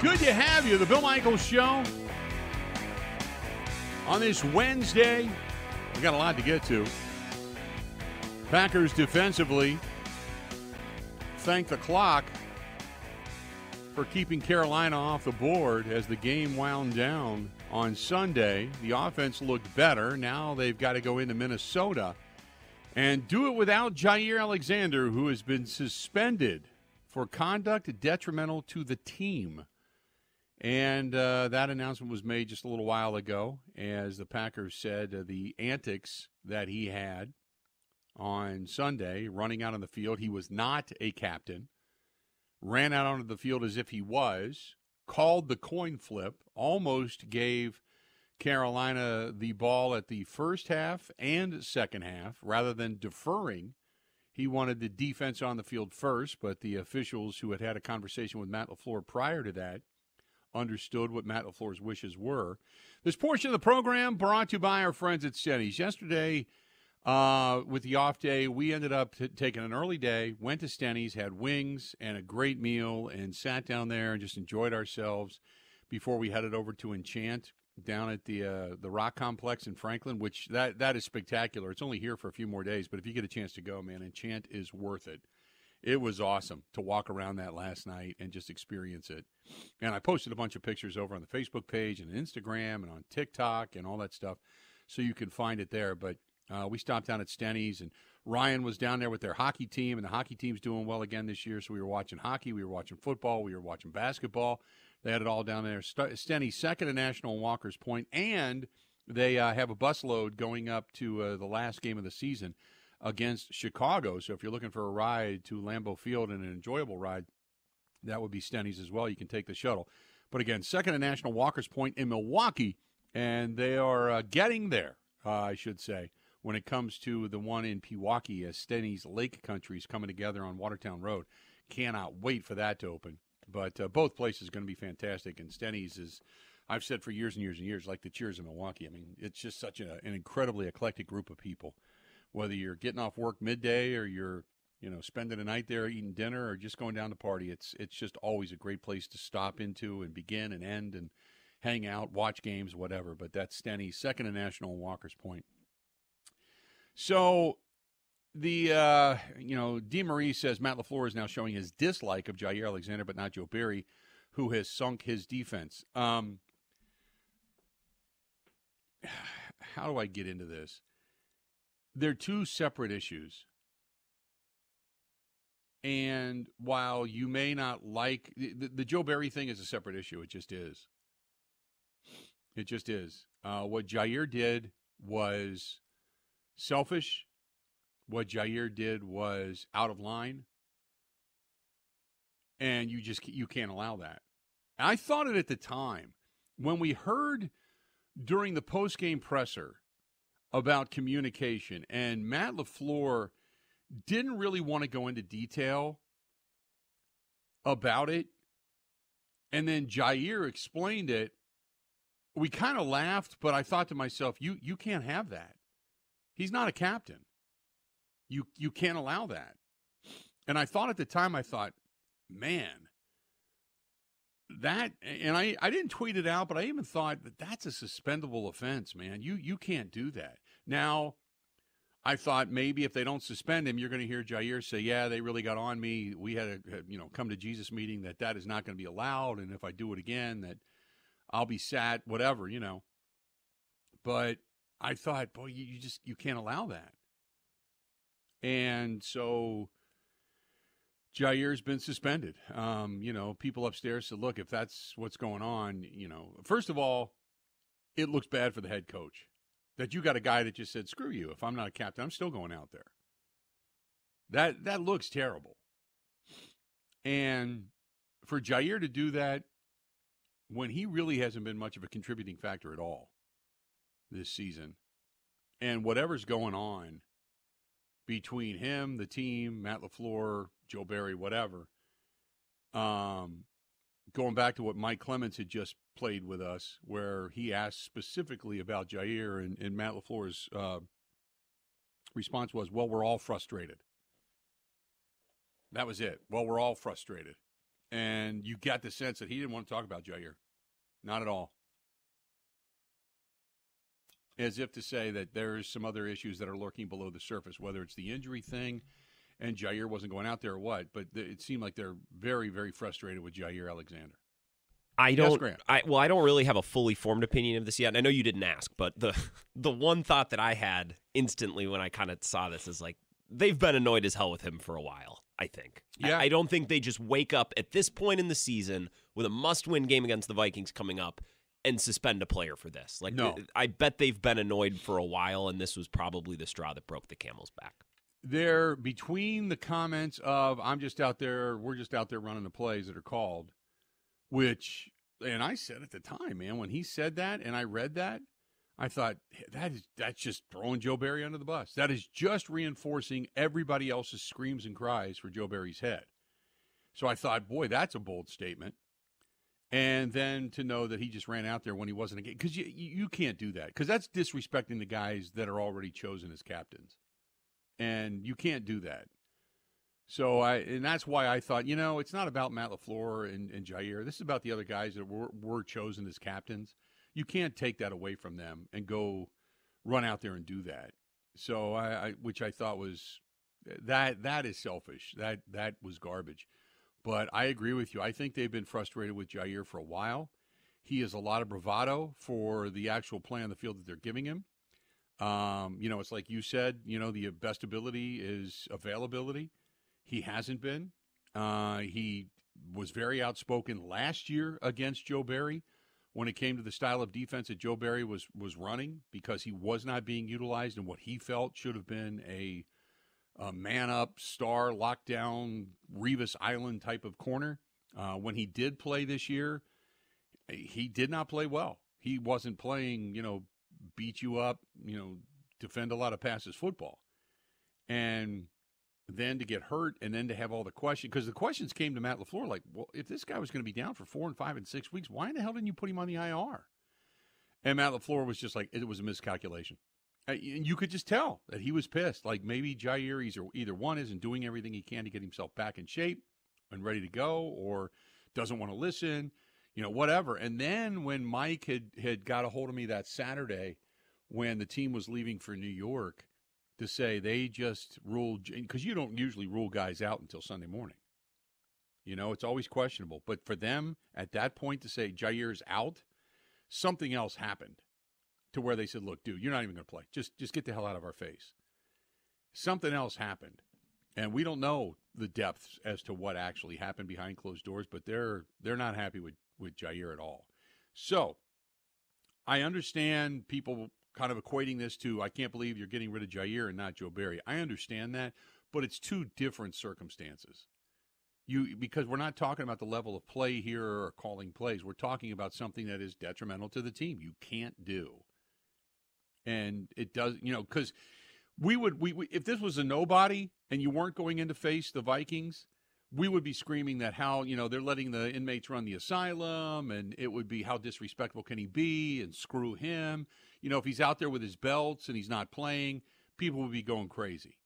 Good to have you. The Bill Michaels Show on this Wednesday. We got a lot to get to. Packers defensively thank the clock for keeping Carolina off the board as the game wound down on Sunday. The offense looked better. Now they've got to go into Minnesota and do it without Jaire Alexander, who has been suspended for conduct detrimental to the team. And uh, that announcement was made just a little while ago, as the Packers said uh, the antics that he had on Sunday, running out on the field. He was not a captain, ran out onto the field as if he was, called the coin flip, almost gave Carolina the ball at the first half and second half rather than deferring. He wanted the defense on the field first, but the officials who had had a conversation with Matt LaFleur prior to that understood what Matt LaFleur's wishes were. This portion of the program brought to you by our friends at Stenny's. Yesterday, uh, with the off day, we ended up t- taking an early day, went to Stenny's, had wings and a great meal, and sat down there and just enjoyed ourselves before we headed over to Enchant down at the uh, the Rock Complex in Franklin, which that that is spectacular. It's only here for a few more days, but if you get a chance to go, man, Enchant is worth it it was awesome to walk around that last night and just experience it. And I posted a bunch of pictures over on the Facebook page and Instagram and on TikTok and all that stuff, so you can find it there. But uh, we stopped down at Stenny's and Ryan was down there with their hockey team, and the hockey team's doing well again this year. So we were watching hockey, we were watching football, we were watching basketball. They had it all down there. Stenny's second to National Walker's Point, and they uh, have a busload going up to uh, the last game of the season against Chicago. So if you're looking for a ride to Lambeau Field and an enjoyable ride, that would be Stenny's as well. You can take the shuttle. But again, second to National Walker's Point in Milwaukee, and they are uh, getting there, uh, I should say, when it comes to the one in Pewaukee as Stenny's Lake Country is coming together on Watertown Road. Cannot wait for that to open. But uh, both places are going to be fantastic, and Stenny's is. I've said for years and years and years, like the Cheers in Milwaukee. I mean, it's just such a, an incredibly eclectic group of people whether you're getting off work midday or you're you know spending a night there eating dinner or just going down to party it's it's just always a great place to stop into and begin and end and hang out watch games whatever but that's Stenny second to national walker's point. So the uh, you know DeMarie says Matt LaFleur is now showing his dislike of Jaire Alexander but not Joe Barry who has sunk his defense. Um, how do I get into this they're two separate issues. And while you may not like the, the, Joe Barry thing is a separate issue, it just is. It just is. Uh, what Jaire did was selfish. What Jaire did was out of line, and you just you can't allow that. I thought it at the time when we heard during the post game presser about communication, and Matt LaFleur didn't really want to go into detail about it. And then Jaire explained it. We kind of laughed, but I thought to myself, you you can't have that. He's not a captain. You you can't allow that. And I thought at the time, I thought, man, that and I, I didn't tweet it out, but I even thought that that's a suspendable offense, man. You you can't do that. Now, I thought maybe if they don't suspend him, you're going to hear Jaire say, "Yeah, they really got on me. We had a uh, you know come to Jesus meeting that that is not going to be allowed, and if I do it again, that I'll be sat, whatever, you know." But I thought, boy, you, you just you can't allow that, and so Jaire's been suspended. Um, you know, people upstairs said, look, if that's what's going on, you know, first of all, it looks bad for the head coach that you got a guy that just said, screw you. If I'm not a captain, I'm still going out there. That that looks terrible. And for Jaire to do that when he really hasn't been much of a contributing factor at all this season, and whatever's going on between him, the team, Matt LaFleur, Joe Barry, whatever. Um, going back to what Mike Clements had just played with us, where he asked specifically about Jaire, and, and Matt LaFleur's uh, response was, Well, we're all frustrated. That was it. Well, we're all frustrated. And you got the sense that he didn't want to talk about Jaire. Not at all. As if to say that there's some other issues that are lurking below the surface, whether it's the injury thing and Jaire wasn't going out there or what. But it seemed like they're very, very frustrated with Jaire Alexander. I don't. Yes, I well, I don't really have a fully formed opinion of this yet. And I know you didn't ask, but the the one thought that I had instantly when I kind of saw this is like they've been annoyed as hell with him for a while. I think. Yeah. I, I don't think they just wake up at this point in the season with a must-win game against the Vikings coming up and suspend a player for this. Like, no. I bet they've been annoyed for a while, and this was probably the straw that broke the camel's back. There, between the comments of "I'm just out there, we're just out there running the plays that are called," which, and I said at the time, man, when he said that, and I read that, I thought that is that's just throwing Joe Barry under the bus. That is just reinforcing everybody else's screams and cries for Joe Barry's head. So I thought, boy, that's a bold statement. And then to know that he just ran out there when he wasn't a game because you you can't do that because that's disrespecting the guys that are already chosen as captains, and you can't do that. So I and that's why I thought you know it's not about Matt LaFleur and, and Jaire. This is about the other guys that were were chosen as captains you can't take that away from them and go run out there and do that. So I, I which I thought was that that is selfish. That that was garbage. But I agree with you. I think they've been frustrated with Jaire for a while. He has a lot of bravado for the actual play on the field that they're giving him. Um, you know, it's like you said, you know, the best ability is availability. He hasn't been. Uh, he was very outspoken last year against Joe Barry when it came to the style of defense that Joe Barry was was running because he was not being utilized in what he felt should have been a, a man up star lockdown Revis Island type of corner. Uh, when he did play this year, he did not play well. He wasn't playing, you know, beat you up, you know, defend a lot of passes football. And then to get hurt and then to have all the questions because the questions came to Matt LaFleur like, well, if this guy was going to be down for four and five and six weeks, why in the hell didn't you put him on the IR? And Matt LaFleur was just like, it was a miscalculation. You could just tell that he was pissed. Like maybe Jaire either, either one isn't doing everything he can to get himself back in shape and ready to go, or doesn't want to listen, you know, whatever. And then when Mike had had got a hold of me that Saturday when the team was leaving for New York, to say they just ruled because you don't usually rule guys out until Sunday morning. You know, it's always questionable. But for them at that point to say Jaire's out, something else happened to where they said, "Look, dude, you're not even going to play. Just just get the hell out of our face." Something else happened, and we don't know the depths as to what actually happened behind closed doors. But they're they're not happy with with Jaire at all. So I understand people kind of equating this to I can't believe you're getting rid of Jaire and not Joe Barry. I understand that, but it's two different circumstances. You because we're not talking about the level of play here or calling plays. We're talking about something that is detrimental to the team. You can't do. And it does, you know, cuz we would we, we if this was a nobody and you weren't going in to face the Vikings, we would be screaming that how you know they're letting the inmates run the asylum and it would be how disrespectful can he be and screw him you know, if he's out there with his belts and he's not playing, people would be going crazy.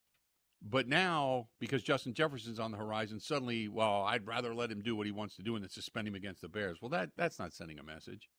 But now, because Justin Jefferson's on the horizon, suddenly, well, I'd rather let him do what he wants to do and then suspend him against the Bears. Well, that that's not sending a message.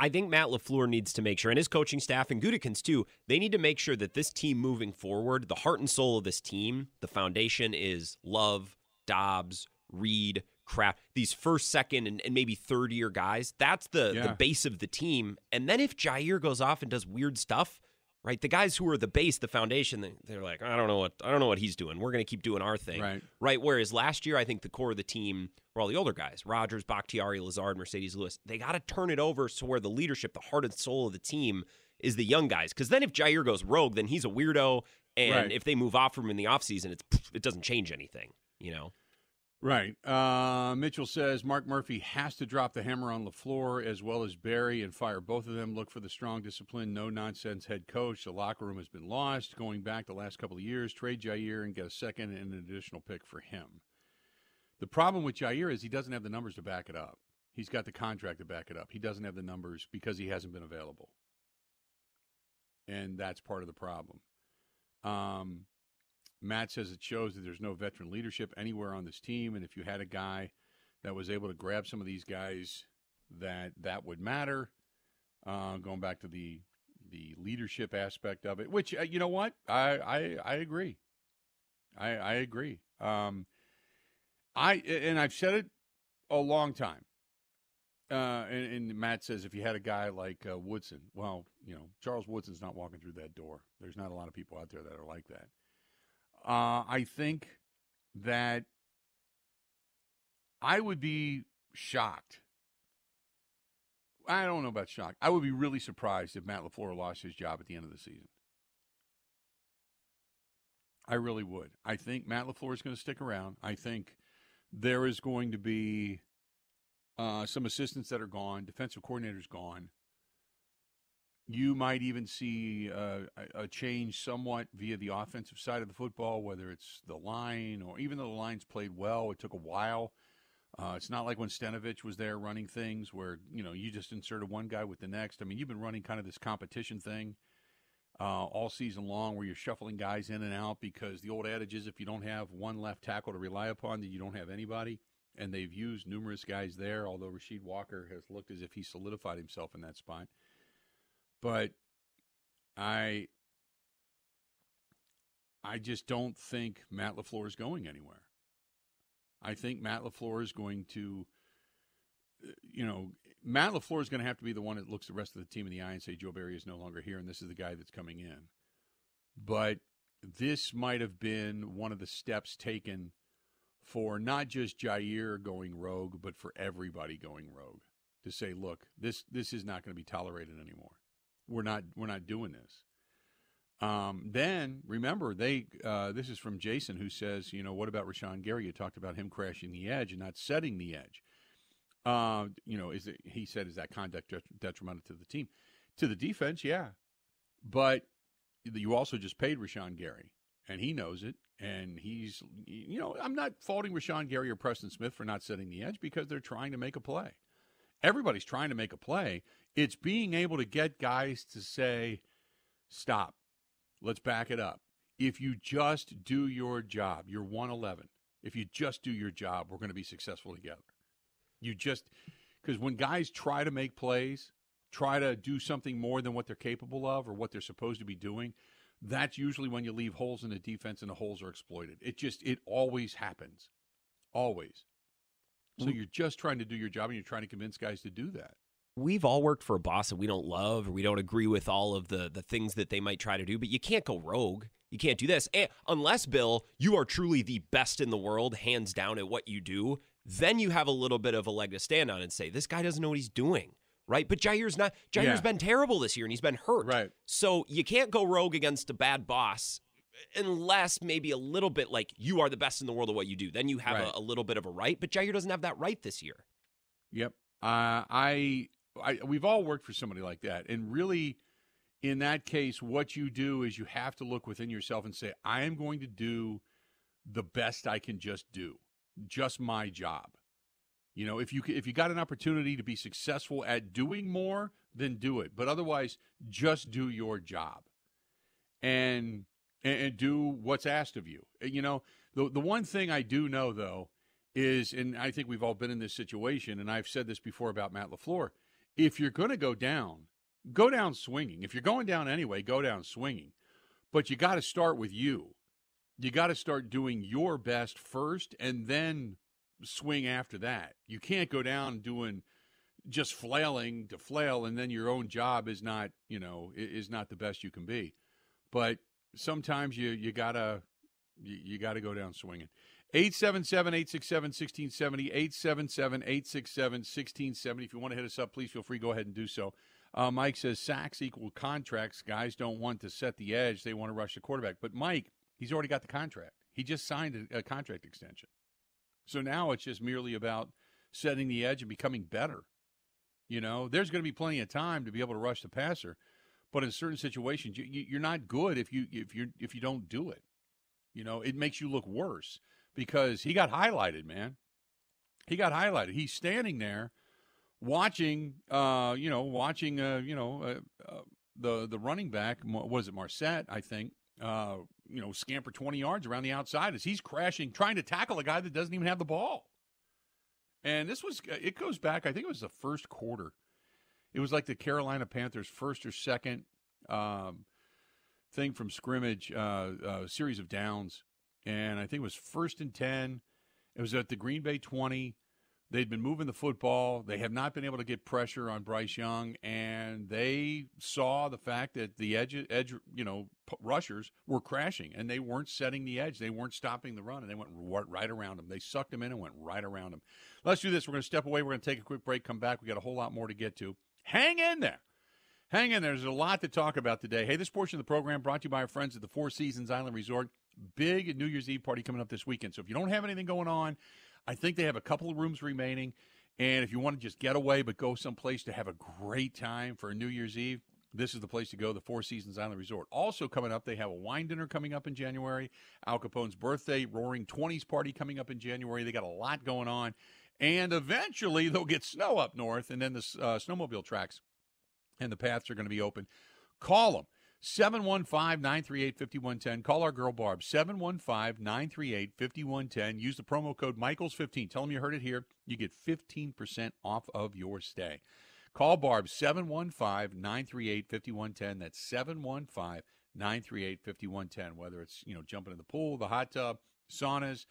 I think Matt LaFleur needs to make sure, and his coaching staff and Gutekunst too, they need to make sure that this team moving forward, the heart and soul of this team, the foundation is Love, Doubs, Reed, Kraft, these first, second, and, and maybe third year guys. That's the yeah. the base of the team. And then if Jaire goes off and does weird stuff, right? The guys who are the base, the foundation, they're like, I don't know what I don't know what he's doing. We're going to keep doing our thing, right? Right. Whereas last year, I think the core of the team were all the older guys: Rodgers, Bakhtiari, Lazard, Marcedes Lewis. They got to turn it over to where the leadership, the heart and soul of the team, is the young guys. Because then if Jaire goes rogue, then he's a weirdo. And right. if they move off from him in the offseason, it's it doesn't change anything, you know. Right. Uh, Mitchell says Mark Murphy has to drop the hammer on LaFleur as well as Barry and fire both of them. Look for the strong, disciplined, no nonsense head coach. The locker room has been lost going back the last couple of years. Trade Jaire and get a second and an additional pick for him. The problem with Jaire is he doesn't have the numbers to back it up. He's got the contract to back it up. He doesn't have the numbers because he hasn't been available. And that's part of the problem. Um, Matt says it shows that there's no veteran leadership anywhere on this team. And if you had a guy that was able to grab some of these guys that that would matter. Uh, going back to the the leadership aspect of it, which uh, you know what I I, I agree, I I agree. Um, I and I've said it a long time. Uh, and, and, Matt says if you had a guy like uh, Woodson, well, you know, Charles Woodson's not walking through that door. There's not a lot of people out there that are like that. Uh, I think that I would be shocked. I don't know about shocked. I would be really surprised if Matt LaFleur lost his job at the end of the season. I really would. I think Matt LaFleur is going to stick around. I think there is going to be uh, some assistants that are gone, defensive coordinators gone. You might even see uh, a change somewhat via the offensive side of the football, whether it's the line or even though the line's played well, it took a while. Uh, it's not like when Stenavich was there running things where you know you just inserted one guy with the next. I mean, you've been running kind of this competition thing uh, all season long, where you're shuffling guys in and out because the old adage is if you don't have one left tackle to rely upon, then you don't have anybody. And they've used numerous guys there, although Rasheed Walker has looked as if he solidified himself in that spot. But I I just don't think Matt LaFleur is going anywhere. I think Matt LaFleur is going to, uh, you know, Matt LaFleur is going to have to be the one that looks the rest of the team in the eye and say Joe Barry is no longer here and this is the guy that's coming in. But this might have been one of the steps taken for not just Jaire going rogue, but for everybody going rogue to say, look, this this is not going to be tolerated anymore. We're not we're not doing this. Um, then remember, they uh, this is from Jason who says, you know, what about Rashan Gary? You talked about him crashing the edge and not setting the edge. Uh, you know, is it, he said is that conduct detrimental to the team, to the defense? Yeah, but you also just paid Rashan Gary, and he knows it, and he's you know I'm not faulting Rashan Gary or Preston Smith for not setting the edge because they're trying to make a play. Everybody's trying to make a play. It's being able to get guys to say, stop Let's back it up. If you just do your job, you're 111. If you just do your job, we're going to be successful together. You just, because when guys try to make plays, try to do something more than what they're capable of or what they're supposed to be doing, that's usually when you leave holes in the defense and the holes are exploited. It just, it always happens. Always. So mm. you're just trying to do your job and you're trying to convince guys to do that we've all worked for a boss that we don't love or we don't agree with all of the the things that they might try to do, but you can't go rogue. You can't do this. And unless Bill, you are truly the best in the world, hands down at what you do, then you have a little bit of a leg to stand on and say, this guy doesn't know what he's doing. Right. But Jaire's not Jaire's yeah. been terrible this year and he's been hurt. Right. So you can't go rogue against a bad boss unless maybe a little bit like you are the best in the world at what you do. Then you have right. a, a, little bit of a right. But Jaire doesn't have that right this year. Yep. Uh, I I, we've all worked for somebody like that. And really, in that case, what you do is you have to look within yourself and say, I am going to do the best I can just do, just my job. You know, if you if you got an opportunity to be successful at doing more, then do it. But otherwise, just do your job, and and, do what's asked of you. You know, the the one thing I do know though is, and I think we've all been in this situation, and I've said this before about Matt LaFleur if you're going to go down, go down swinging. If you're going down anyway, go down swinging. But you got to start with you. You got to start doing your best first and then swing after that. You can't go down doing just flailing to flail and then your own job is not, you know, is not the best you can be. But sometimes you you got to you, you got to go down swinging. 877 867 1670, 877 867 1670. If you want to hit us up, please feel free. Go ahead and do so. Uh, Mike says sacks equal contracts. Guys don't want to set the edge, they want to rush the quarterback. But Mike, he's already got the contract. He just signed a, a contract extension. So now it's just merely about setting the edge and becoming better. You know, there's going to be plenty of time to be able to rush the passer, but in certain situations, you, you're not good if you if you if you don't do it. You know, it makes you look worse because he got highlighted, man. He got highlighted. He's standing there watching, uh, you know, watching, uh, you know, uh, uh, the the running back was it Marsette, I think, uh, you know, scamper twenty yards around the outside as he's crashing, trying to tackle a guy that doesn't even have the ball. And this was, it goes back, I think it was the first quarter. It was like the Carolina Panthers' first or second um, thing from scrimmage, uh, uh, series of downs. And I think it was first and 10. It was at the Green Bay 20. They'd been moving the football. They have not been able to get pressure on Bryce Young, and they saw the fact that the edge, edge, you know, rushers were crashing, and they weren't setting the edge. They weren't stopping the run, and they went right around them. They sucked them in and went right around them. Let's do this. We're going to step away. We're going to take a quick break. Come back. We got a whole lot more to get to. Hang in there. Hang in there. There's a lot to talk about today. Hey, this portion of the program brought to you by our friends at the Four Seasons Island Resort. Big New Year's Eve party coming up this weekend. So if you don't have anything going on I think they have a couple of rooms remaining. And if you want to just get away but go someplace to have a great time for a New Year's Eve, this is the place to go, the Four Seasons Island Resort. Also coming up, they have a wine dinner coming up in January, Al Capone's birthday, Roaring Twenties party coming up in January. They got a lot going on. And eventually they'll get snow up north, and then the uh, snowmobile tracks and the paths are going to be open. Call them. 715 938 5110. Call our girl Barb. 715 938 5110. Use the promo code Michaels15. Tell them you heard it here. You get 15% off of your stay. Call Barb 715 938 5110. That's 715 938 5110. Whether it's, you know, jumping in the pool, the hot tub, saunas,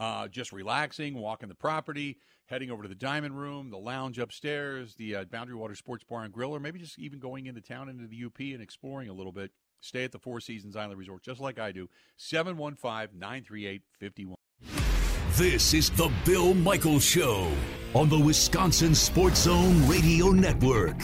uh, just relaxing, walking the property, heading over to the Diamond Room, the lounge upstairs, the uh, Boundary Water Sports Bar and Grill, or maybe just even going into town into the UP and exploring a little bit. Stay at the Four Seasons Island Resort, just like I do. 715 938 51. This is the Bill Michaels Show on the Wisconsin Sports Zone Radio Network.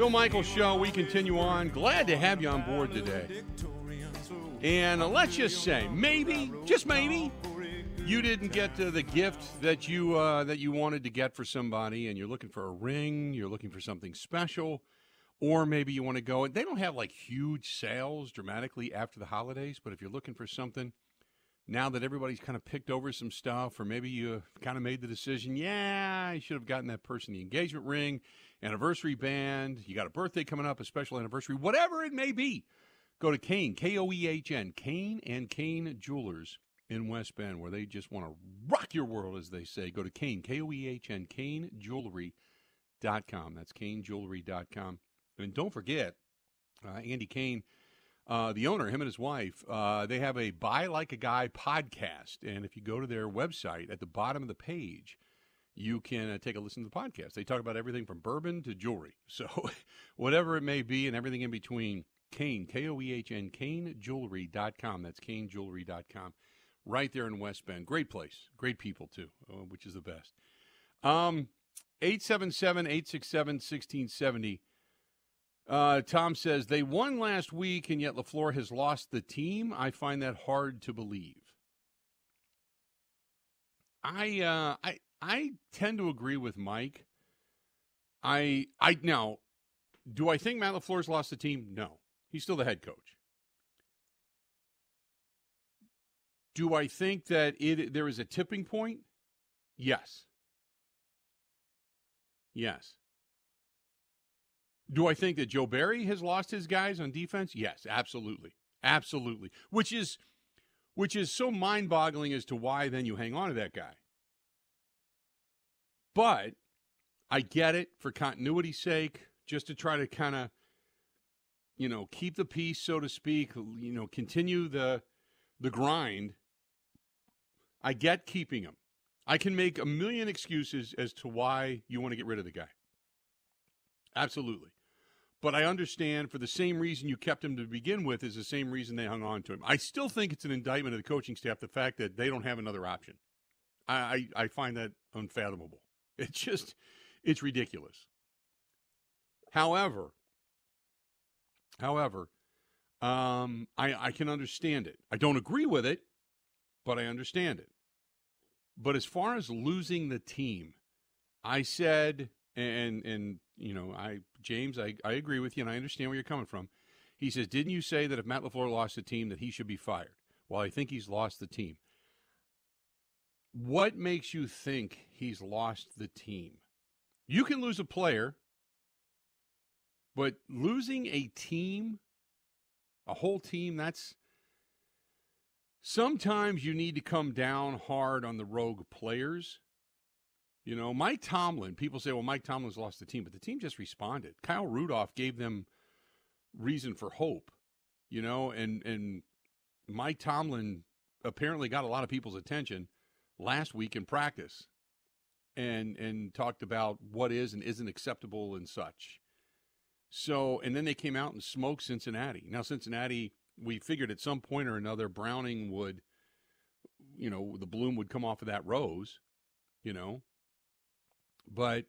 Bill Michaels Show. We continue on. Glad to have you on board today. And uh, let's just say, maybe, just maybe, you didn't get uh, the gift that you uh, that you wanted to get for somebody, and you're looking for a ring. You're looking for something special, or maybe you want to go. And they don't have like huge sales dramatically after the holidays, but if you're looking for something now that everybody's kind of picked over some stuff, or maybe you kind of made the decision, yeah, I should have gotten that person the engagement ring, anniversary band, you got a birthday coming up, a special anniversary, whatever it may be, go to Koehn, K O E H N, Koehn and Koehn Jewelers in West Bend, where they just want to rock your world, as they say. Go to Koehn, K O E H N, KoehnJewelry.com. That's KoehnJewelry.com. And don't forget, uh, Andy Koehn uh, the owner, him and his wife, uh, they have a Buy Like a Guy podcast. And if you go to their website, at the bottom of the page, you can uh, take a listen to the podcast. They talk about everything from bourbon to jewelry. So, whatever it may be and everything in between, Koehn, K O E H N, KoehnJewelry.com. That's KoehnJewelry.com. Right there in West Bend. Great place. Great people, too, uh, which is the best. Um, 877 867 1670 uh, Tom says they won last week, and yet LaFleur has lost the team. I find that hard to believe. I uh, I I tend to agree with Mike. I I now do I think Matt LaFleur's lost the team? No, he's still the head coach. Do I think that it there is a tipping point? Yes. Yes. Do I think that Joe Barry has lost his guys on defense? Yes, absolutely. Absolutely. Which is which is so mind-boggling as to why then you hang on to that guy. But I get it for continuity's sake, just to try to kind of you know, keep the peace so to speak, you know, continue the the grind. I get keeping him. I can make a million excuses as to why you want to get rid of the guy. Absolutely. But I understand for the same reason you kept him to begin with is the same reason they hung on to him. I still think it's an indictment of the coaching staff the fact that they don't have another option. I, I, I find that unfathomable. It's just it's ridiculous. However, however, um, I, I can understand it. I don't agree with it, but I understand it. But as far as losing the team, I said, and and you know, I James, I, I agree with you, and I understand where you're coming from. He says, didn't you say that if Matt Lafleur lost the team, that he should be fired? Well, I think he's lost the team. What makes you think he's lost the team? You can lose a player, but losing a team, a whole team, that's sometimes you need to come down hard on the rogue players. You know, Mike Tomlin, people say, well, Mike Tomlin's lost the team, but the team just responded. Kyle Rudolph gave them reason for hope, you know, and, and Mike Tomlin apparently got a lot of people's attention last week in practice and and talked about what is and isn't acceptable and such. So, and then they came out and smoked Cincinnati. Now Cincinnati, we figured at some point or another Browning would you know, the bloom would come off of that rose, you know. But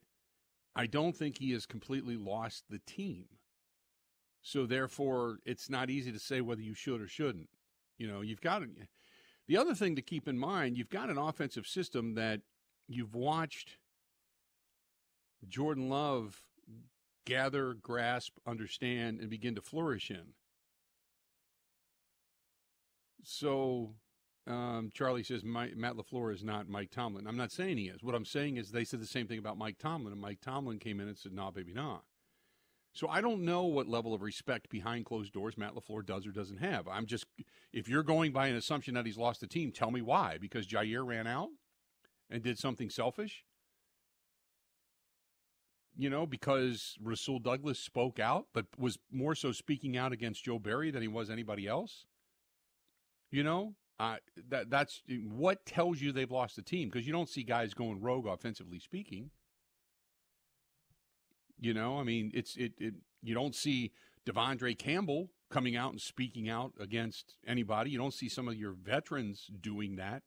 I don't think he has completely lost the team. So therefore, it's not easy to say whether you should or shouldn't. You know, you've got the other thing to keep in mind, you've got an offensive system that you've watched Jordan Love gather, grasp, understand, and begin to flourish in. So um, Charlie says Matt LaFleur is not Mike Tomlin. I'm not saying he is. What I'm saying is they said the same thing about Mike Tomlin, and Mike Tomlin came in and said, nah, baby, nah. So I don't know what level of respect behind closed doors Matt LaFleur does or doesn't have. I'm just, if you're going by an assumption that he's lost the team, tell me why. Because Jaire ran out and did something selfish? You know, because Rasul Douglas spoke out, but was more so speaking out against Joe Barry than he was anybody else? You know, uh, that that's what tells you they've lost the team because you don't see guys going rogue offensively speaking. You know, I mean, it's it, it you don't see De'Vondre Campbell coming out and speaking out against anybody. You don't see some of your veterans doing that.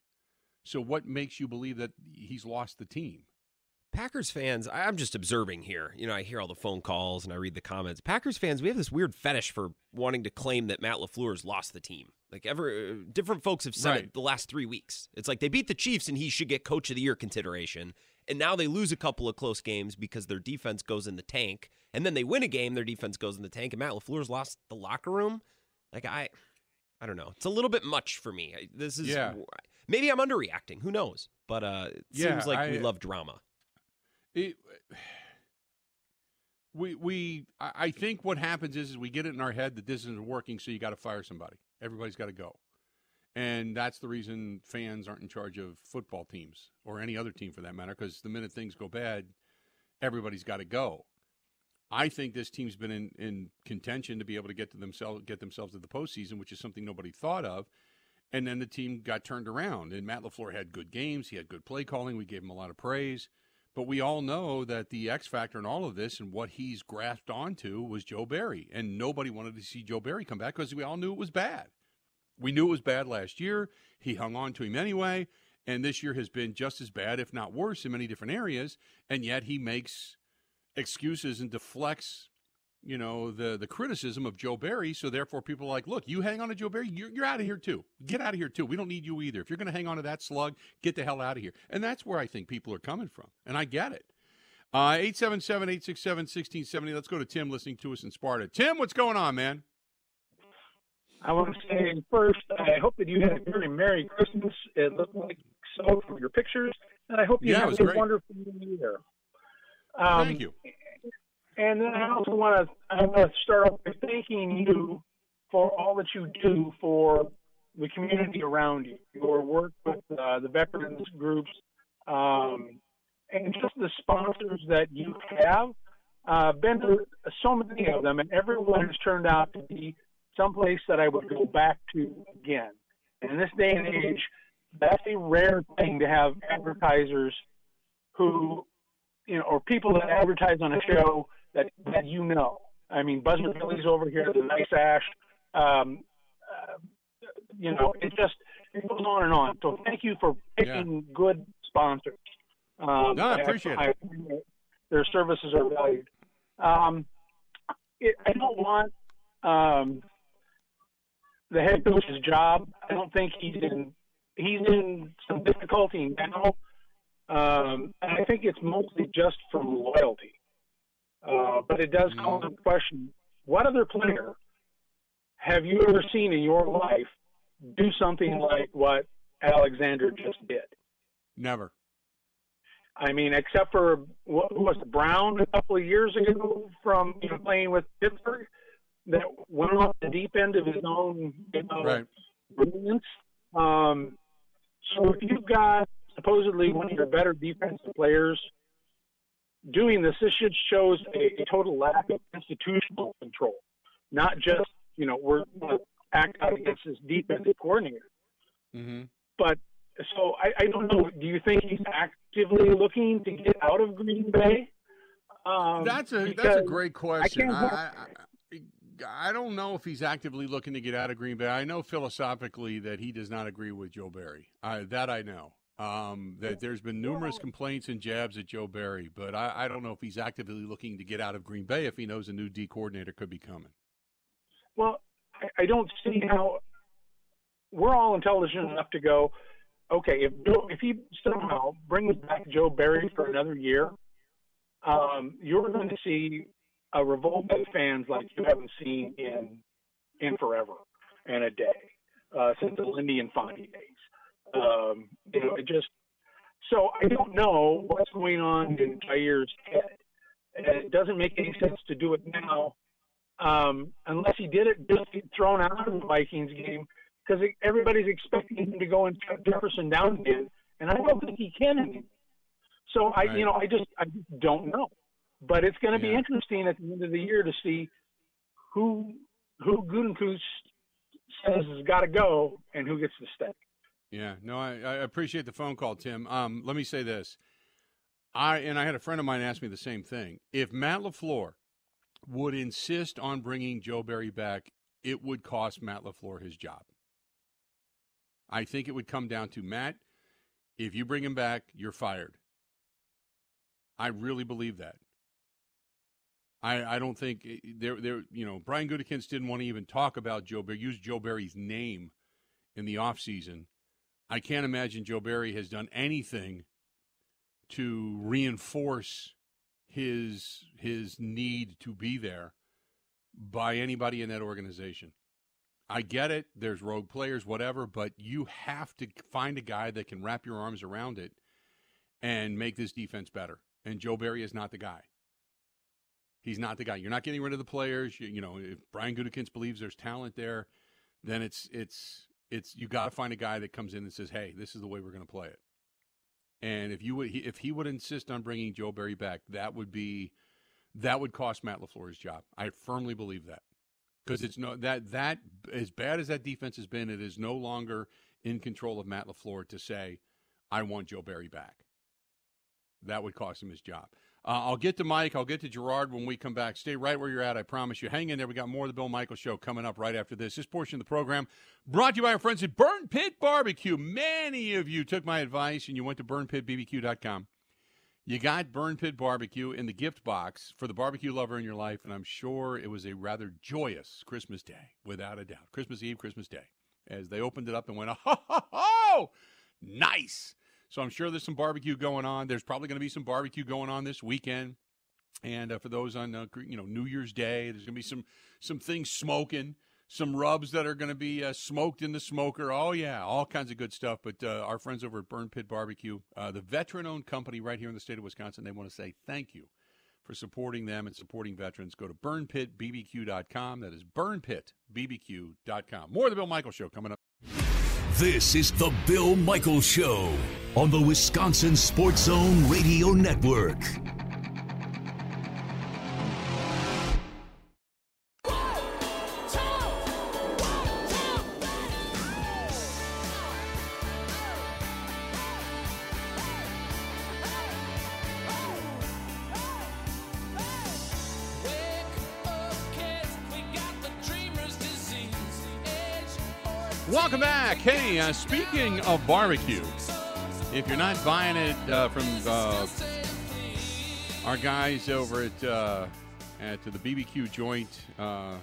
So what makes you believe that he's lost the team? Packers fans, I'm just observing here. You know, I hear all the phone calls and I read the comments. Packers fans, we have this weird fetish for wanting to claim that Matt LaFleur's lost the team. Like ever uh, different folks have said right. it the last 3 weeks. It's like they beat the Chiefs and he should get coach of the year consideration. And now they lose a couple of close games because their defense goes in the tank. And then they win a game, their defense goes in the tank, and Matt LaFleur's lost the locker room. Like, I I don't know. It's a little bit much for me. This is yeah. maybe I'm underreacting. Who knows? But uh, it yeah, seems like I, we love drama. It, we we I think what happens is, is we get it in our head that this isn't working, so you got to fire somebody. Everybody's got to go. And that's the reason fans aren't in charge of football teams or any other team for that matter, because the minute things go bad, everybody's got to go. I think this team's been in, in contention to be able to get to themselves get themselves to the postseason, which is something nobody thought of. And then the team got turned around. And Matt LaFleur had good games. He had good play calling. We gave him a lot of praise. But we all know that the X factor in all of this and what he's grasped onto was Joe Barry. And nobody wanted to see Joe Barry come back because we all knew it was bad. We knew it was bad last year. He hung on to him anyway. And this year has been just as bad, if not worse, in many different areas. And yet he makes excuses and deflects, you know, the the criticism of Joe Barry. So therefore, people are like, look, you hang on to Joe Barry, you're, you're out of here too. Get out of here too. We don't need you either. If you're going to hang on to that slug, get the hell out of here. And that's where I think people are coming from. And I get it. Uh, 877 867 1670. Let's go to Tim listening to us in Sparta. Tim, what's going on, man? I want to say first, I hope that you had a very Merry Christmas. It looked like so from your pictures, and I hope you yeah, have a wonderful New Year. Um, Thank you. And then I also want to I want to start off by thanking you for all that you do for the community around you, your work with uh, the veterans groups, um, and just the sponsors that you have. Uh, been to so many of them, and everyone has turned out to be someplace that I would go back to again. And in this day and age, that's a rare thing to have advertisers who, you know, or people that advertise on a show that that you know. I mean, Buzzard Billy's over here, the Nice Ash. Um, uh, you know, it just it goes on and on. So thank you for picking yeah. good sponsors. Um, no, I appreciate I, it. I, their services are valued. Um, it, I don't want um, the head coach's job. I don't think he's in he's in some difficulty now, um, and I think it's mostly just from loyalty. Uh, but it does call into question: What other player have you ever seen in your life do something like what Alexander just did? Never. I mean, except for what was it, Brown a couple of years ago from you know playing with Pittsburgh, that went off the deep end of his own you know, Right. brilliance. Um, so if you've got supposedly one of your better defensive players doing this, this should shows a, a total lack of institutional control, not just you know we're going to act out against this defensive coordinator. Mm-hmm. But so I, I don't know. Do you think he's actively looking to get out of Green Bay? Um, That's a that's a great question. I, I, I, don't know if he's actively looking to get out of Green Bay. I know philosophically that he does not agree with Joe Barry. I, that I know. Um, that there's been numerous complaints and jabs at Joe Barry, but I, I don't know if he's actively looking to get out of Green Bay if he knows a new D coordinator could be coming. Well, I, I don't see how we're all intelligent enough to go. Okay, if if he somehow brings back Joe Barry for another year, um, you're going to see a revolt of fans like you haven't seen in in forever and a day uh, since the Lindy Infante days. Um, you know, it just so I don't know what's going on in Jaire's head. And it doesn't make any sense to do it now um, unless he did it just get thrown out of the Vikings game because everybody's expecting him to go and cut Jefferson down again, and I don't think he can anymore. So I, Right. you know, I just I don't know. But it's going to be interesting at the end of the year to see who who Gutekunst says has got to go and who gets to stay. Yeah, no, I, I appreciate the phone call, Tim. Um, let me say this. I and I had a friend of mine ask me the same thing. If Matt LaFleur would insist on bringing Joe Barry back, it would cost Matt LaFleur his job. I think it would come down to Matt, if you bring him back, you're fired. I really believe that. I, I don't think eh, there there you know Brian Gutekunst didn't want to even talk about Joe Barry, use Joe Barry's name in the offseason. I can't imagine Joe Barry has done anything to reinforce his his need to be there by anybody in that organization. I get it. There's rogue players, whatever, but you have to find a guy that can wrap your arms around it and make this defense better. And Joe Barry is not the guy. He's not the guy. You're not getting rid of the players. You, you know, if Brian Gutekunst believes there's talent there, then it's it's it's you got to find a guy that comes in and says, "Hey, this is the way we're going to play it." And if you would, if he would insist on bringing Joe Barry back, that would be that would cost Matt Lafleur's job. I firmly believe that because it's no that that as bad as that defense has been, it is no longer in control of Matt Lafleur to say, "I want Joe Barry back." That would cost him his job. Uh, I'll get to Mike. I'll get to Gerard when we come back. Stay right where you're at. I promise you. Hang in there. We got more of the Bill Michael Show coming up right after this. This portion of the program brought to you by our friends at Burn Pit Barbecue. Many of you took my advice and you went to burnpitbbq.com. You got Burn Pit Barbecue in the gift box for the barbecue lover in your life, and I'm sure it was a rather joyous Christmas day, without a doubt. Christmas Eve, Christmas Day, as they opened it up and went, oh, ho, ho, nice. So I'm sure there's some barbecue going on. There's probably going to be some barbecue going on this weekend. And uh, for those on uh, you know New Year's Day, there's going to be some some things smoking, some rubs that are going to be uh, smoked in the smoker. Oh yeah, all kinds of good stuff. But uh, our friends over at Burn Pit Barbecue, uh, the veteran-owned company right here in the state of Wisconsin, they want to say thank you for supporting them and supporting veterans. Go to burnpitbbq.com. That is burnpitbbq.com. More of the Bill Michael Show coming up. This is the Bill Michael Show on the Wisconsin Sports Zone Radio Network. Welcome back. Hey, uh, speaking of barbecue, if you're not buying it uh, from uh, our guys over at uh, at the BBQ joint uh,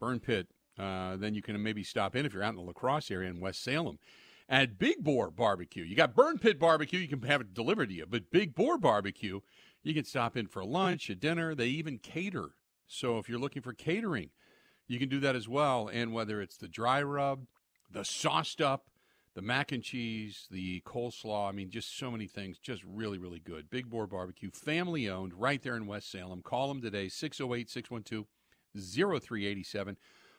Burn Pit, uh, then you can maybe stop in if you're out in the La Crosse area in West Salem at Big Boar Barbecue. You got Burn Pit Barbecue, you can have it delivered to you, but Big Boar Barbecue, you can stop in for lunch, a dinner. They even cater. So if you're looking for catering, you can do that as well. And whether it's the dry rub, the sauced up, the mac and cheese, the coleslaw, I mean, just so many things, just really, really good. Big Boar Barbecue, family owned, right there in West Salem. Call them today, 608 612 0387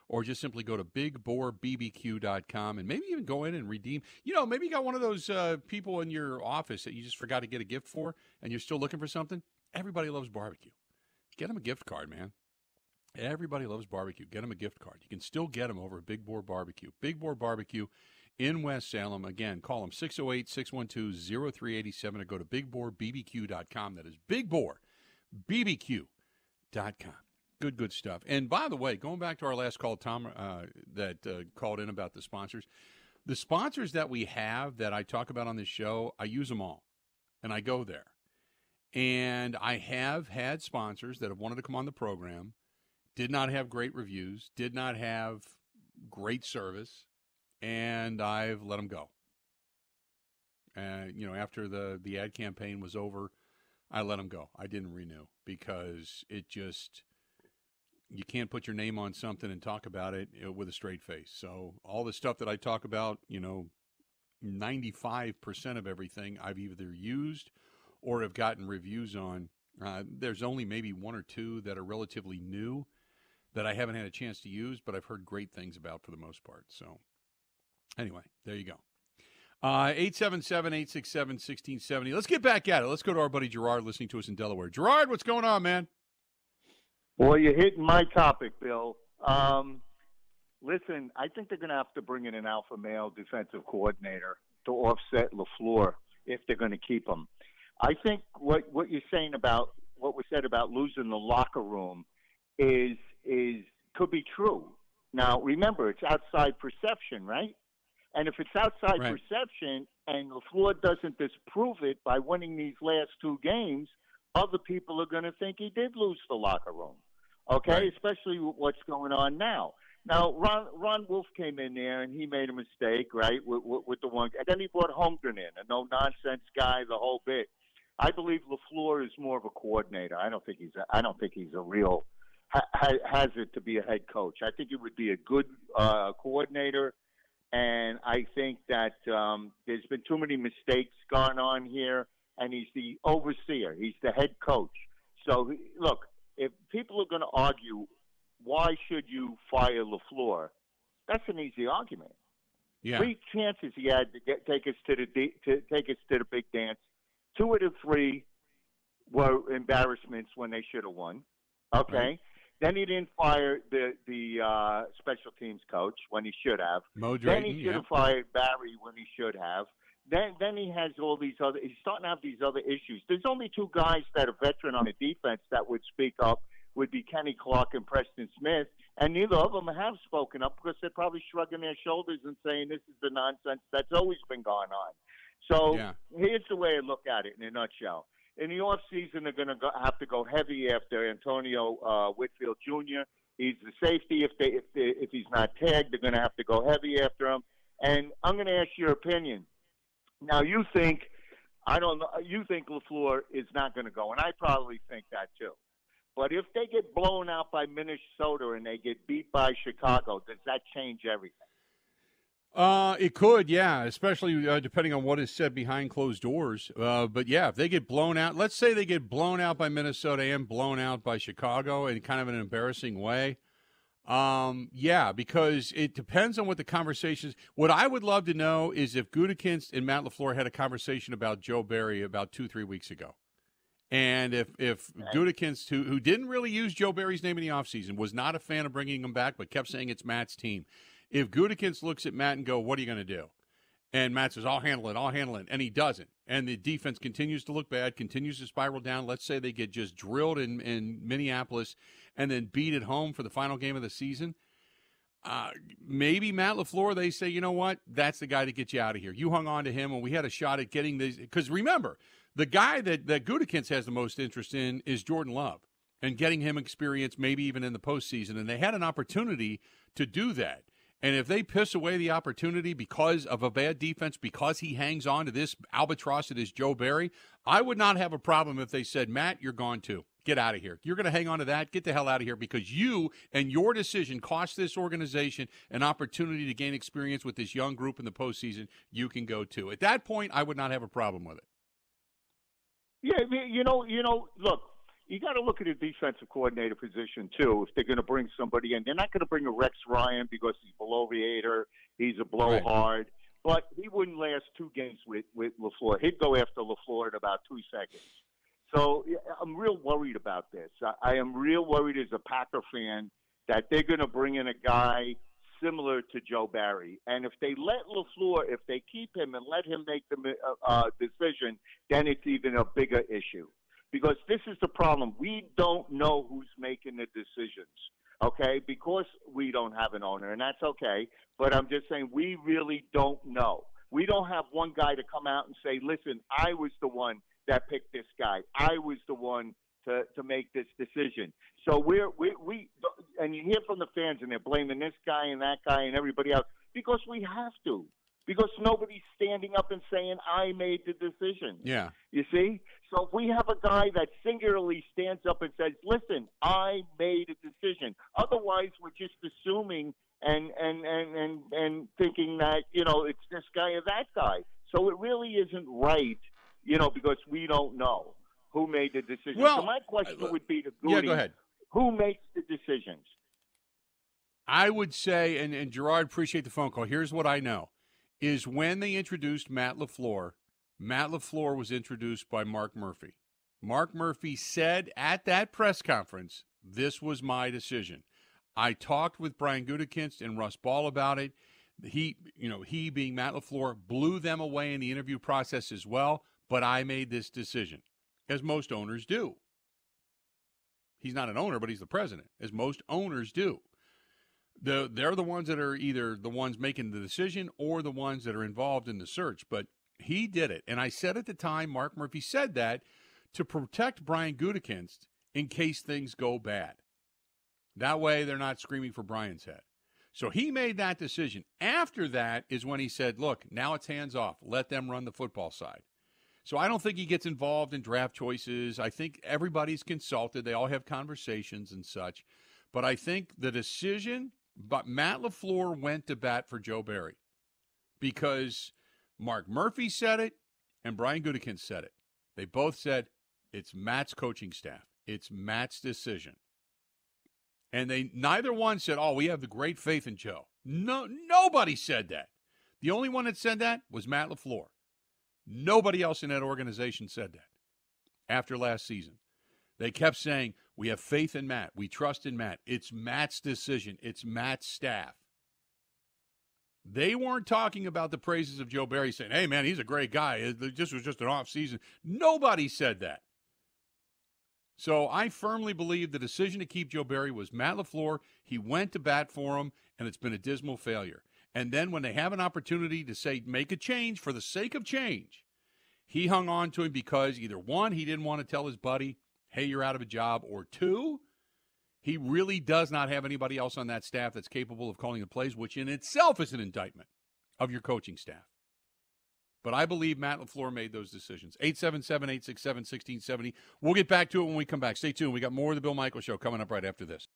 or just simply go to bigboarbbq.com and maybe even go in and redeem. You know, maybe you got one of those uh, people in your office that you just forgot to get a gift for and you're still looking for something. Everybody loves barbecue. Get them a gift card, man. Everybody loves barbecue. Get them a gift card. You can still get them over at Big Boar Barbecue. Big Boar Barbecue in West Salem. Again, call them 608 612 0387 or go to bigboarbbq.com. That is bigboarbbq.com. Good, good stuff. And by the way, going back to our last call, Tom, uh, that uh, called in about the sponsors, the sponsors that we have that I talk about on this show, I use them all, and I go there. And I have had sponsors that have wanted to come on the program, did not have great reviews, did not have great service, and I've let them go. And you know, after the the ad campaign was over, I let them go. I didn't renew because it just you can't put your name on something and talk about it with a straight face. So all the stuff that I talk about, you know, 95% of everything I've either used or have gotten reviews on. Uh, there's only maybe one or two that are relatively new that I haven't had a chance to use, but I've heard great things about for the most part. So anyway, there you go. Uh, 877 867 1670. Let's get back at it. Let's go to our buddy Gerard listening to us in Delaware. Gerard, what's going on, man? Well, you're hitting my topic, Bill. Um, listen, I think they're going to have to bring in an alpha male defensive coordinator to offset LaFleur if they're going to keep him. I think what what you're saying about what was said about losing the locker room is is could be true. Now, remember, it's outside perception, right? And if it's outside right. perception and LaFleur doesn't disprove it by winning these last two games, other people are going to think he did lose the locker room. Okay, right. especially what's going on now. Now, Ron Ron Wolf came in there and he made a mistake, right, with, with, with the one, and then he brought Holmgren in, a no nonsense guy, the whole bit. I believe LaFleur is more of a coordinator. I don't think he's. A, I don't think he's a real ha, has it to be a head coach. I think he would be a good uh, coordinator, and I think that um, there's been too many mistakes gone on here, and he's the overseer. He's the head coach. So look, if people are going to argue why should you fire LaFleur, that's an easy argument. Yeah. Three chances he had to get take us to the to take us to the big dance. Two of the three were embarrassments when they should have won. Okay. Right. Then he didn't fire the the uh, special teams coach when he should have. Mo then he should have yeah. fired Barry when he should have. Then then he has all these other. He's starting to have these other issues. There's only two guys that are veteran on the defense that would speak up. Would be Kenny Clark and Preston Smith, and neither of them have spoken up because they're probably shrugging their shoulders and saying this is the nonsense that's always been going on. So yeah. here's the way I look at it in a nutshell. In the off season, they're going to have to go heavy after Antonio uh, Winfield Jr. He's the safety. If they if they, if he's not tagged, they're going to have to go heavy after him. And I'm going to ask your opinion. Now you think I don't know. You think Lafleur is not going to go, and I probably think that too. But if they get blown out by Minnesota and they get beat by Chicago, does that change everything? Uh, it could, yeah, especially uh, depending on what is said behind closed doors. Uh, but yeah, if they get blown out, let's say they get blown out by Minnesota and blown out by Chicago in kind of an embarrassing way. Um, yeah, because it depends on what the conversations. What I would love to know is if Gutekunst and Matt Lafleur had a conversation about Joe Barry about two, three weeks ago, and if if right. Who who didn't really use Joe Barry's name in the offseason, was not a fan of bringing him back, but kept saying it's Matt's team. If Gutekunst looks at Matt and go, "What are you going to do?" And Matt says, I'll handle it, I'll handle it. And he doesn't. And the defense continues to look bad, continues to spiral down. Let's say they get just drilled in, in Minneapolis and then beat at home for the final game of the season. Uh, maybe Matt LaFleur, they say, you know what? That's the guy to get you out of here. You hung on to him, and we had a shot at getting these. Because remember, the guy that, that Gutekunst has the most interest in is Jordan Love and getting him experience, maybe even in the postseason. And they had an opportunity to do that. And if they piss away the opportunity because of a bad defense, because he hangs on to this albatross that is Joe Barry, I would not have a problem if they said, Matt, you're gone too. Get out of here. You're going to hang on to that. Get the hell out of here because you and your decision cost this organization an opportunity to gain experience with this young group in the postseason. You can go too. At that point, I would not have a problem with it. Yeah, you know, you know, look, you got to look at a defensive coordinator position too. If they're going to bring somebody in, they're not going to bring a Rex Ryan because he's below the eighter. He's a blowhard, right. but he wouldn't last two games with with Lafleur. He'd go after Lafleur in about two seconds. So I'm real worried about this. I, I am real worried as a Packer fan that they're going to bring in a guy similar to Joe Barry. And if they let LaFleur, if they keep him and let him make the uh, uh, decision, then it's even a bigger issue because this is the problem. We don't know who's making the decisions, okay? Because we don't have an owner, and that's okay. But I'm just saying we really don't know. We don't have one guy to come out and say, listen, I was the one that picked this guy. I was the one to, to make this decision. So we're, we, we, and you hear from the fans and they're blaming this guy and that guy and everybody else because we have to because nobody's standing up and saying I made the decision. Yeah. You see? So if we have a guy that singularly stands up and says, "Listen, I made a decision." Otherwise, we're just assuming and and and and and thinking that you know it's this guy or that guy. So it really isn't right, you know, because we don't know who made the decision. Well, so my question would be to Goody, yeah, go ahead. Who makes the decisions? I would say, and, and Gerard, appreciate the phone call. Here's what I know is when they introduced Matt LaFleur, Matt LaFleur was introduced by Mark Murphy. Mark Murphy said at that press conference, This was my decision. I talked with Brian Gutekunst and Russ Ball about it. He, you know, he being Matt LaFleur, blew them away in the interview process as well, but I made this decision, as most owners do. He's not an owner, but he's the president, as most owners do the they're the ones that are either the ones making the decision or the ones that are involved in the search. But he did it, and I said at the time, Mark Murphy said that to protect Brian Gutekunst in case things go bad. That way, they're not screaming for Brian's head. So he made that decision. After that is when he said, "Look, now it's hands off. Let them run the football side." So I don't think he gets involved in draft choices. I think everybody's consulted. They all have conversations and such. But I think the decision but Matt LaFleur went to bat for Joe Barry because Mark Murphy said it and Brian Gutekunst said it. They both said it's Matt's coaching staff. It's Matt's decision. And they neither one said, "Oh, we have the great faith in Joe." No, nobody said that. The only one that said that was Matt LaFleur. Nobody else in that organization said that after last season. They kept saying, we have faith in Matt. We trust in Matt. It's Matt's decision, it's Matt's staff. They weren't talking about the praises of Joe Barry saying, hey, man, he's a great guy. This was just an off season. Nobody said that. So I firmly believe the decision to keep Joe Barry was Matt LaFleur. He went to bat for him, and it's been a dismal failure. And then when they have an opportunity to say, make a change for the sake of change, he hung on to him because either one, he didn't want to tell his buddy, hey, you're out of a job, or two, he really does not have anybody else on that staff that's capable of calling the plays, which in itself is an indictment of your coaching staff. But I believe Matt LaFleur made those decisions. 877 867 1670. We'll get back to it when we come back. Stay tuned. We got more of the Bill Michaels Show coming up right after this.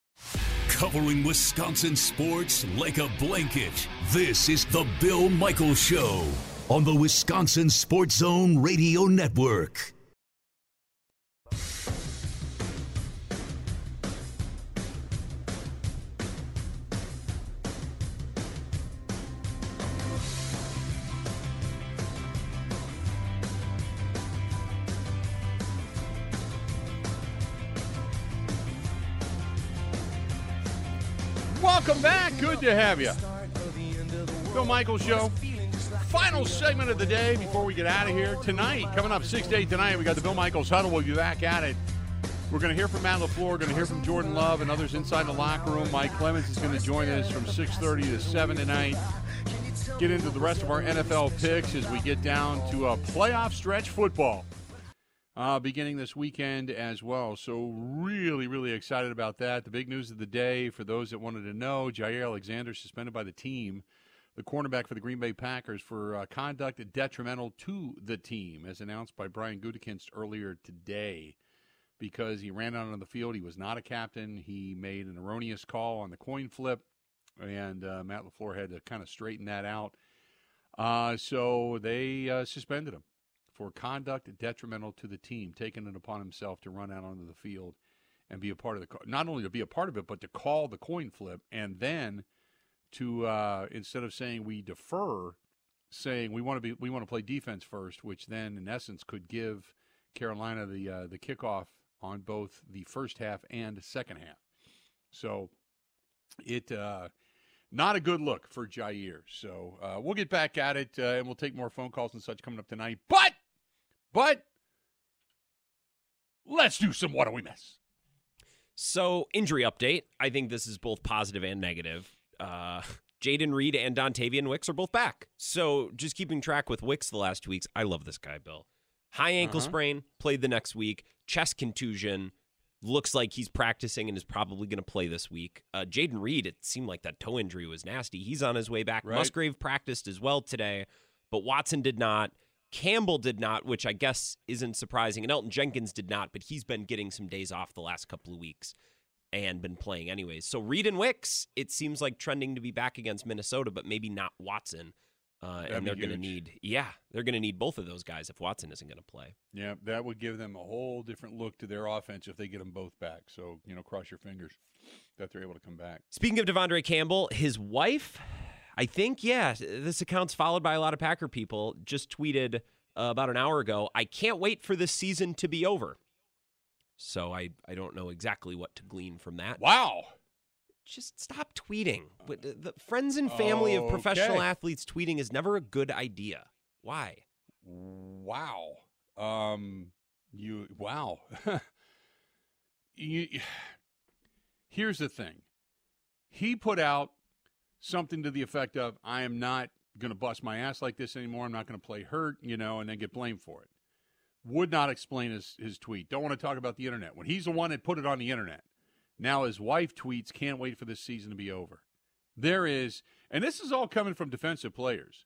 Covering Wisconsin sports like a blanket. This is the Bill Michaels Show on the Wisconsin Sports Zone Radio Network. To have you. Bill Michaels Show. Final segment of the day before we get out of here. Tonight, coming up 6 to 8 tonight, we got the Bill Michaels Huddle. We'll be back at it. We're going to hear from Matt LaFleur. We're going to hear from Jordan Love and others inside the locker room. Mike Clemens is going to join us from 6.30 to 7 tonight. Get into the rest of our NFL picks as we get down to a playoff stretch football. Uh, beginning this weekend as well. So, really, really excited about that. The big news of the day for those that wanted to know Jaire Alexander suspended by the team, the cornerback for the Green Bay Packers, for uh, conduct detrimental to the team, as announced by Brian Gutekunst earlier today. Because he ran out on the field, he was not a captain. He made an erroneous call on the coin flip, and uh, Matt LaFleur had to kind of straighten that out. Uh, so they uh, suspended him for conduct detrimental to the team, taking it upon himself to run out onto the field and be a part of the not only to be a part of it, but to call the coin flip and then to uh, instead of saying we defer, saying we want to be we want to play defense first, which then in essence could give Carolina the uh, the kickoff on both the first half and second half. So it uh, not a good look for Jaire. So uh, we'll get back at it uh, and we'll take more phone calls and such coming up tonight. But but let's do some what do we miss? So, injury update. I think this is both positive and negative. Uh, Jayden Reed and Dontayvion Wicks are both back. So, just keeping track with Wicks the last two weeks. I love this guy, Bill. High ankle uh-huh. sprain, played the next week. Chest contusion, looks like he's practicing and is probably going to play this week. Uh, Jayden Reed, it seemed like that toe injury was nasty. He's on his way back. Right. Musgrave practiced as well today, but Watson did not. Campbell did not, which I guess isn't surprising. And Elgton Jenkins did not, but he's been getting some days off the last couple of weeks and been playing anyways. So Reed and Wicks, it seems like trending to be back against Minnesota, but maybe not Watson. Uh, and they're going to need, yeah, they're going to need both of those guys if Watson isn't going to play. Yeah, that would give them a whole different look to their offense if they get them both back. So, you know, cross your fingers that they're able to come back. Speaking of De'Vondre Campbell, his wife I think, yeah, this account's followed by a lot of Packer people. Just tweeted uh, about an hour ago, I can't wait for this season to be over. So I, I don't know exactly what to glean from that. Wow. Just stop tweeting. But the friends and family of professional athletes tweeting is never a good idea. Why? Wow. Um you wow. you, here's the thing. He put out something to the effect of I am not going to bust my ass like this anymore. I'm not going to play hurt, you know, and then get blamed for it. Would not explain his, his tweet. Don't want to talk about the internet. When he's the one that put it on the internet, now his wife tweets, can't wait for this season to be over. There is, and this is all coming from defensive players.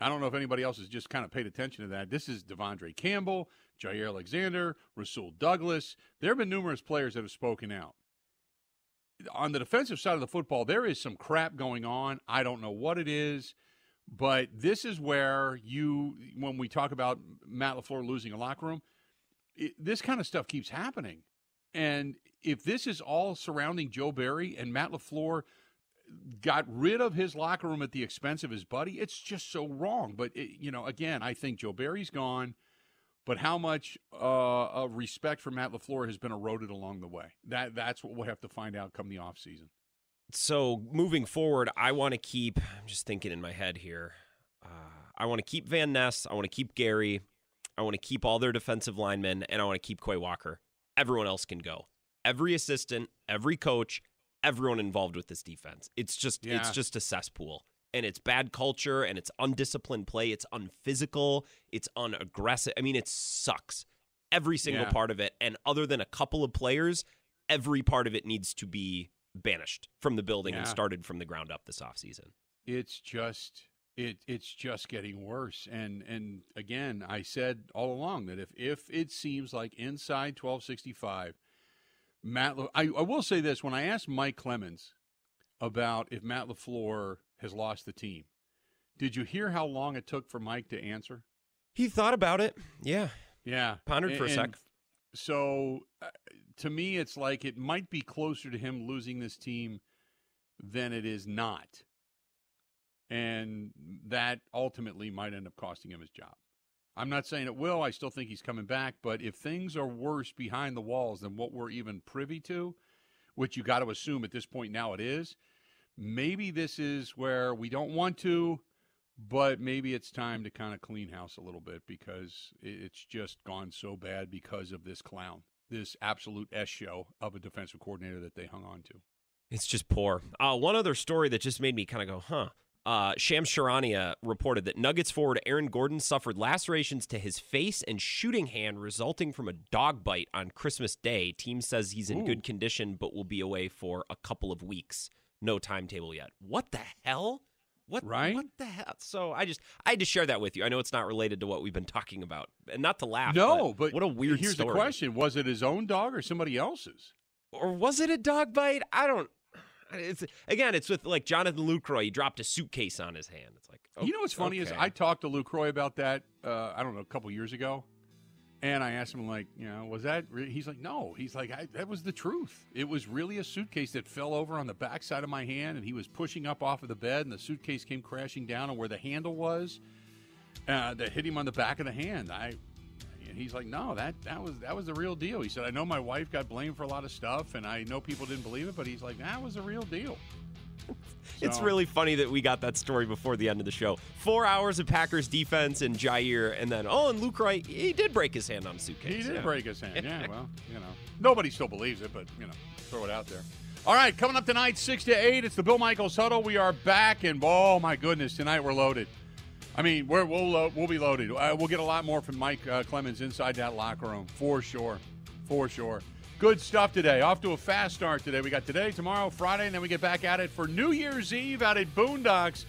I don't know if anybody else has just kind of paid attention to that. This is De'Vondre Campbell, Jaire Alexander, Rasul Douglas. There have been numerous players that have spoken out on the defensive side of the football, there is some crap going on. I don't know what it is, but this is where you, when we talk about Matt LaFleur losing a locker room, it, this kind of stuff keeps happening. And if this is all surrounding Joe Barry and Matt LaFleur got rid of his locker room at the expense of his buddy, it's just so wrong. But, it, you know, again, I think Joe Barry's gone but how much uh, respect for Matt LaFleur has been eroded along the way? That that's what we'll have to find out come the offseason. So moving forward, I want to keep. I'm just thinking in my head here. Uh, I want to keep Van Ness. I want to keep Gary. I want to keep all their defensive linemen, and I want to keep Quay Walker. Everyone else can go. Every assistant, every coach, everyone involved with this defense. It's just yeah. it's just a cesspool and it's bad culture and it's undisciplined play. It's unphysical. It's unaggressive. I mean, it sucks. Every single yeah. part of it. And other than a couple of players, every part of it needs to be banished from the building yeah. and started from the ground up this offseason. It's just it it's just getting worse. And and again, I said all along that if if it seems like inside 1265 Matt I, I will say this when I asked Mike Clemens about if Matt LaFleur has lost the team. Did you hear how long it took for Mike to answer? He thought about it. Yeah. Yeah. Pondered for and, a sec. So uh, to me, it's like it might be closer to him losing this team than it is not. And that ultimately might end up costing him his job. I'm not saying it will. I still think he's coming back. But if things are worse behind the walls than what we're even privy to, which you got to assume at this point now it is, maybe this is where we don't want to, but maybe it's time to kind of clean house a little bit because it's just gone so bad because of this clown, this absolute S show of a defensive coordinator that they hung on to. It's just poor. Uh, one other story that just made me kind of go, huh. Uh, Shams Charania reported that Nuggets forward Aaron Gordon suffered lacerations to his face and shooting hand resulting from a dog bite on Christmas Day. Team says he's in Ooh. good condition but will be away for a couple of weeks. No timetable yet. What the hell? What Right? What the hell? So I just I had to share that with you. I know it's not related to what we've been talking about, and not to laugh. No, but what a weird Here's story. the question: Was it his own dog or somebody else's? or was it a dog bite? I don't. It's again, it's with like Jonathan Lucroy. He dropped a suitcase on his hand. It's like you know what's funny is. I talked to Lucroy about that. Uh, I don't know, a couple years ago, and I asked him like, you know, was that? Re-? He's like, no. He's like, that was the truth. It was really a suitcase that fell over on the backside of my hand, and he was pushing up off of the bed, and the suitcase came crashing down on where the handle was. Uh, that hit him on the back of the hand. I. And he's like, no, that that was that was the real deal. He said, I know my wife got blamed for a lot of stuff, and I know people didn't believe it, but he's like, that was the real deal. It's So- really funny that we got that story before the end of the show. Four hours of Packers defense and Jaire, and then oh, and Lucroy, he did break his hand on suitcase. He did yeah. break his hand. Yeah, well, you know, nobody still believes it, but you know, throw it out there. All right, coming up tonight, six to eight. It's the Bill Michaels huddle. We are back, and oh my goodness, tonight we're loaded. I mean, we're, we'll uh, we'll be loaded. Uh, we'll get a lot more from Mike uh, Clemens inside that locker room for sure, for sure. Good stuff today. Off to a fast start today. We got today, tomorrow, Friday, and then we get back at it for New Year's Eve out at Boondocks.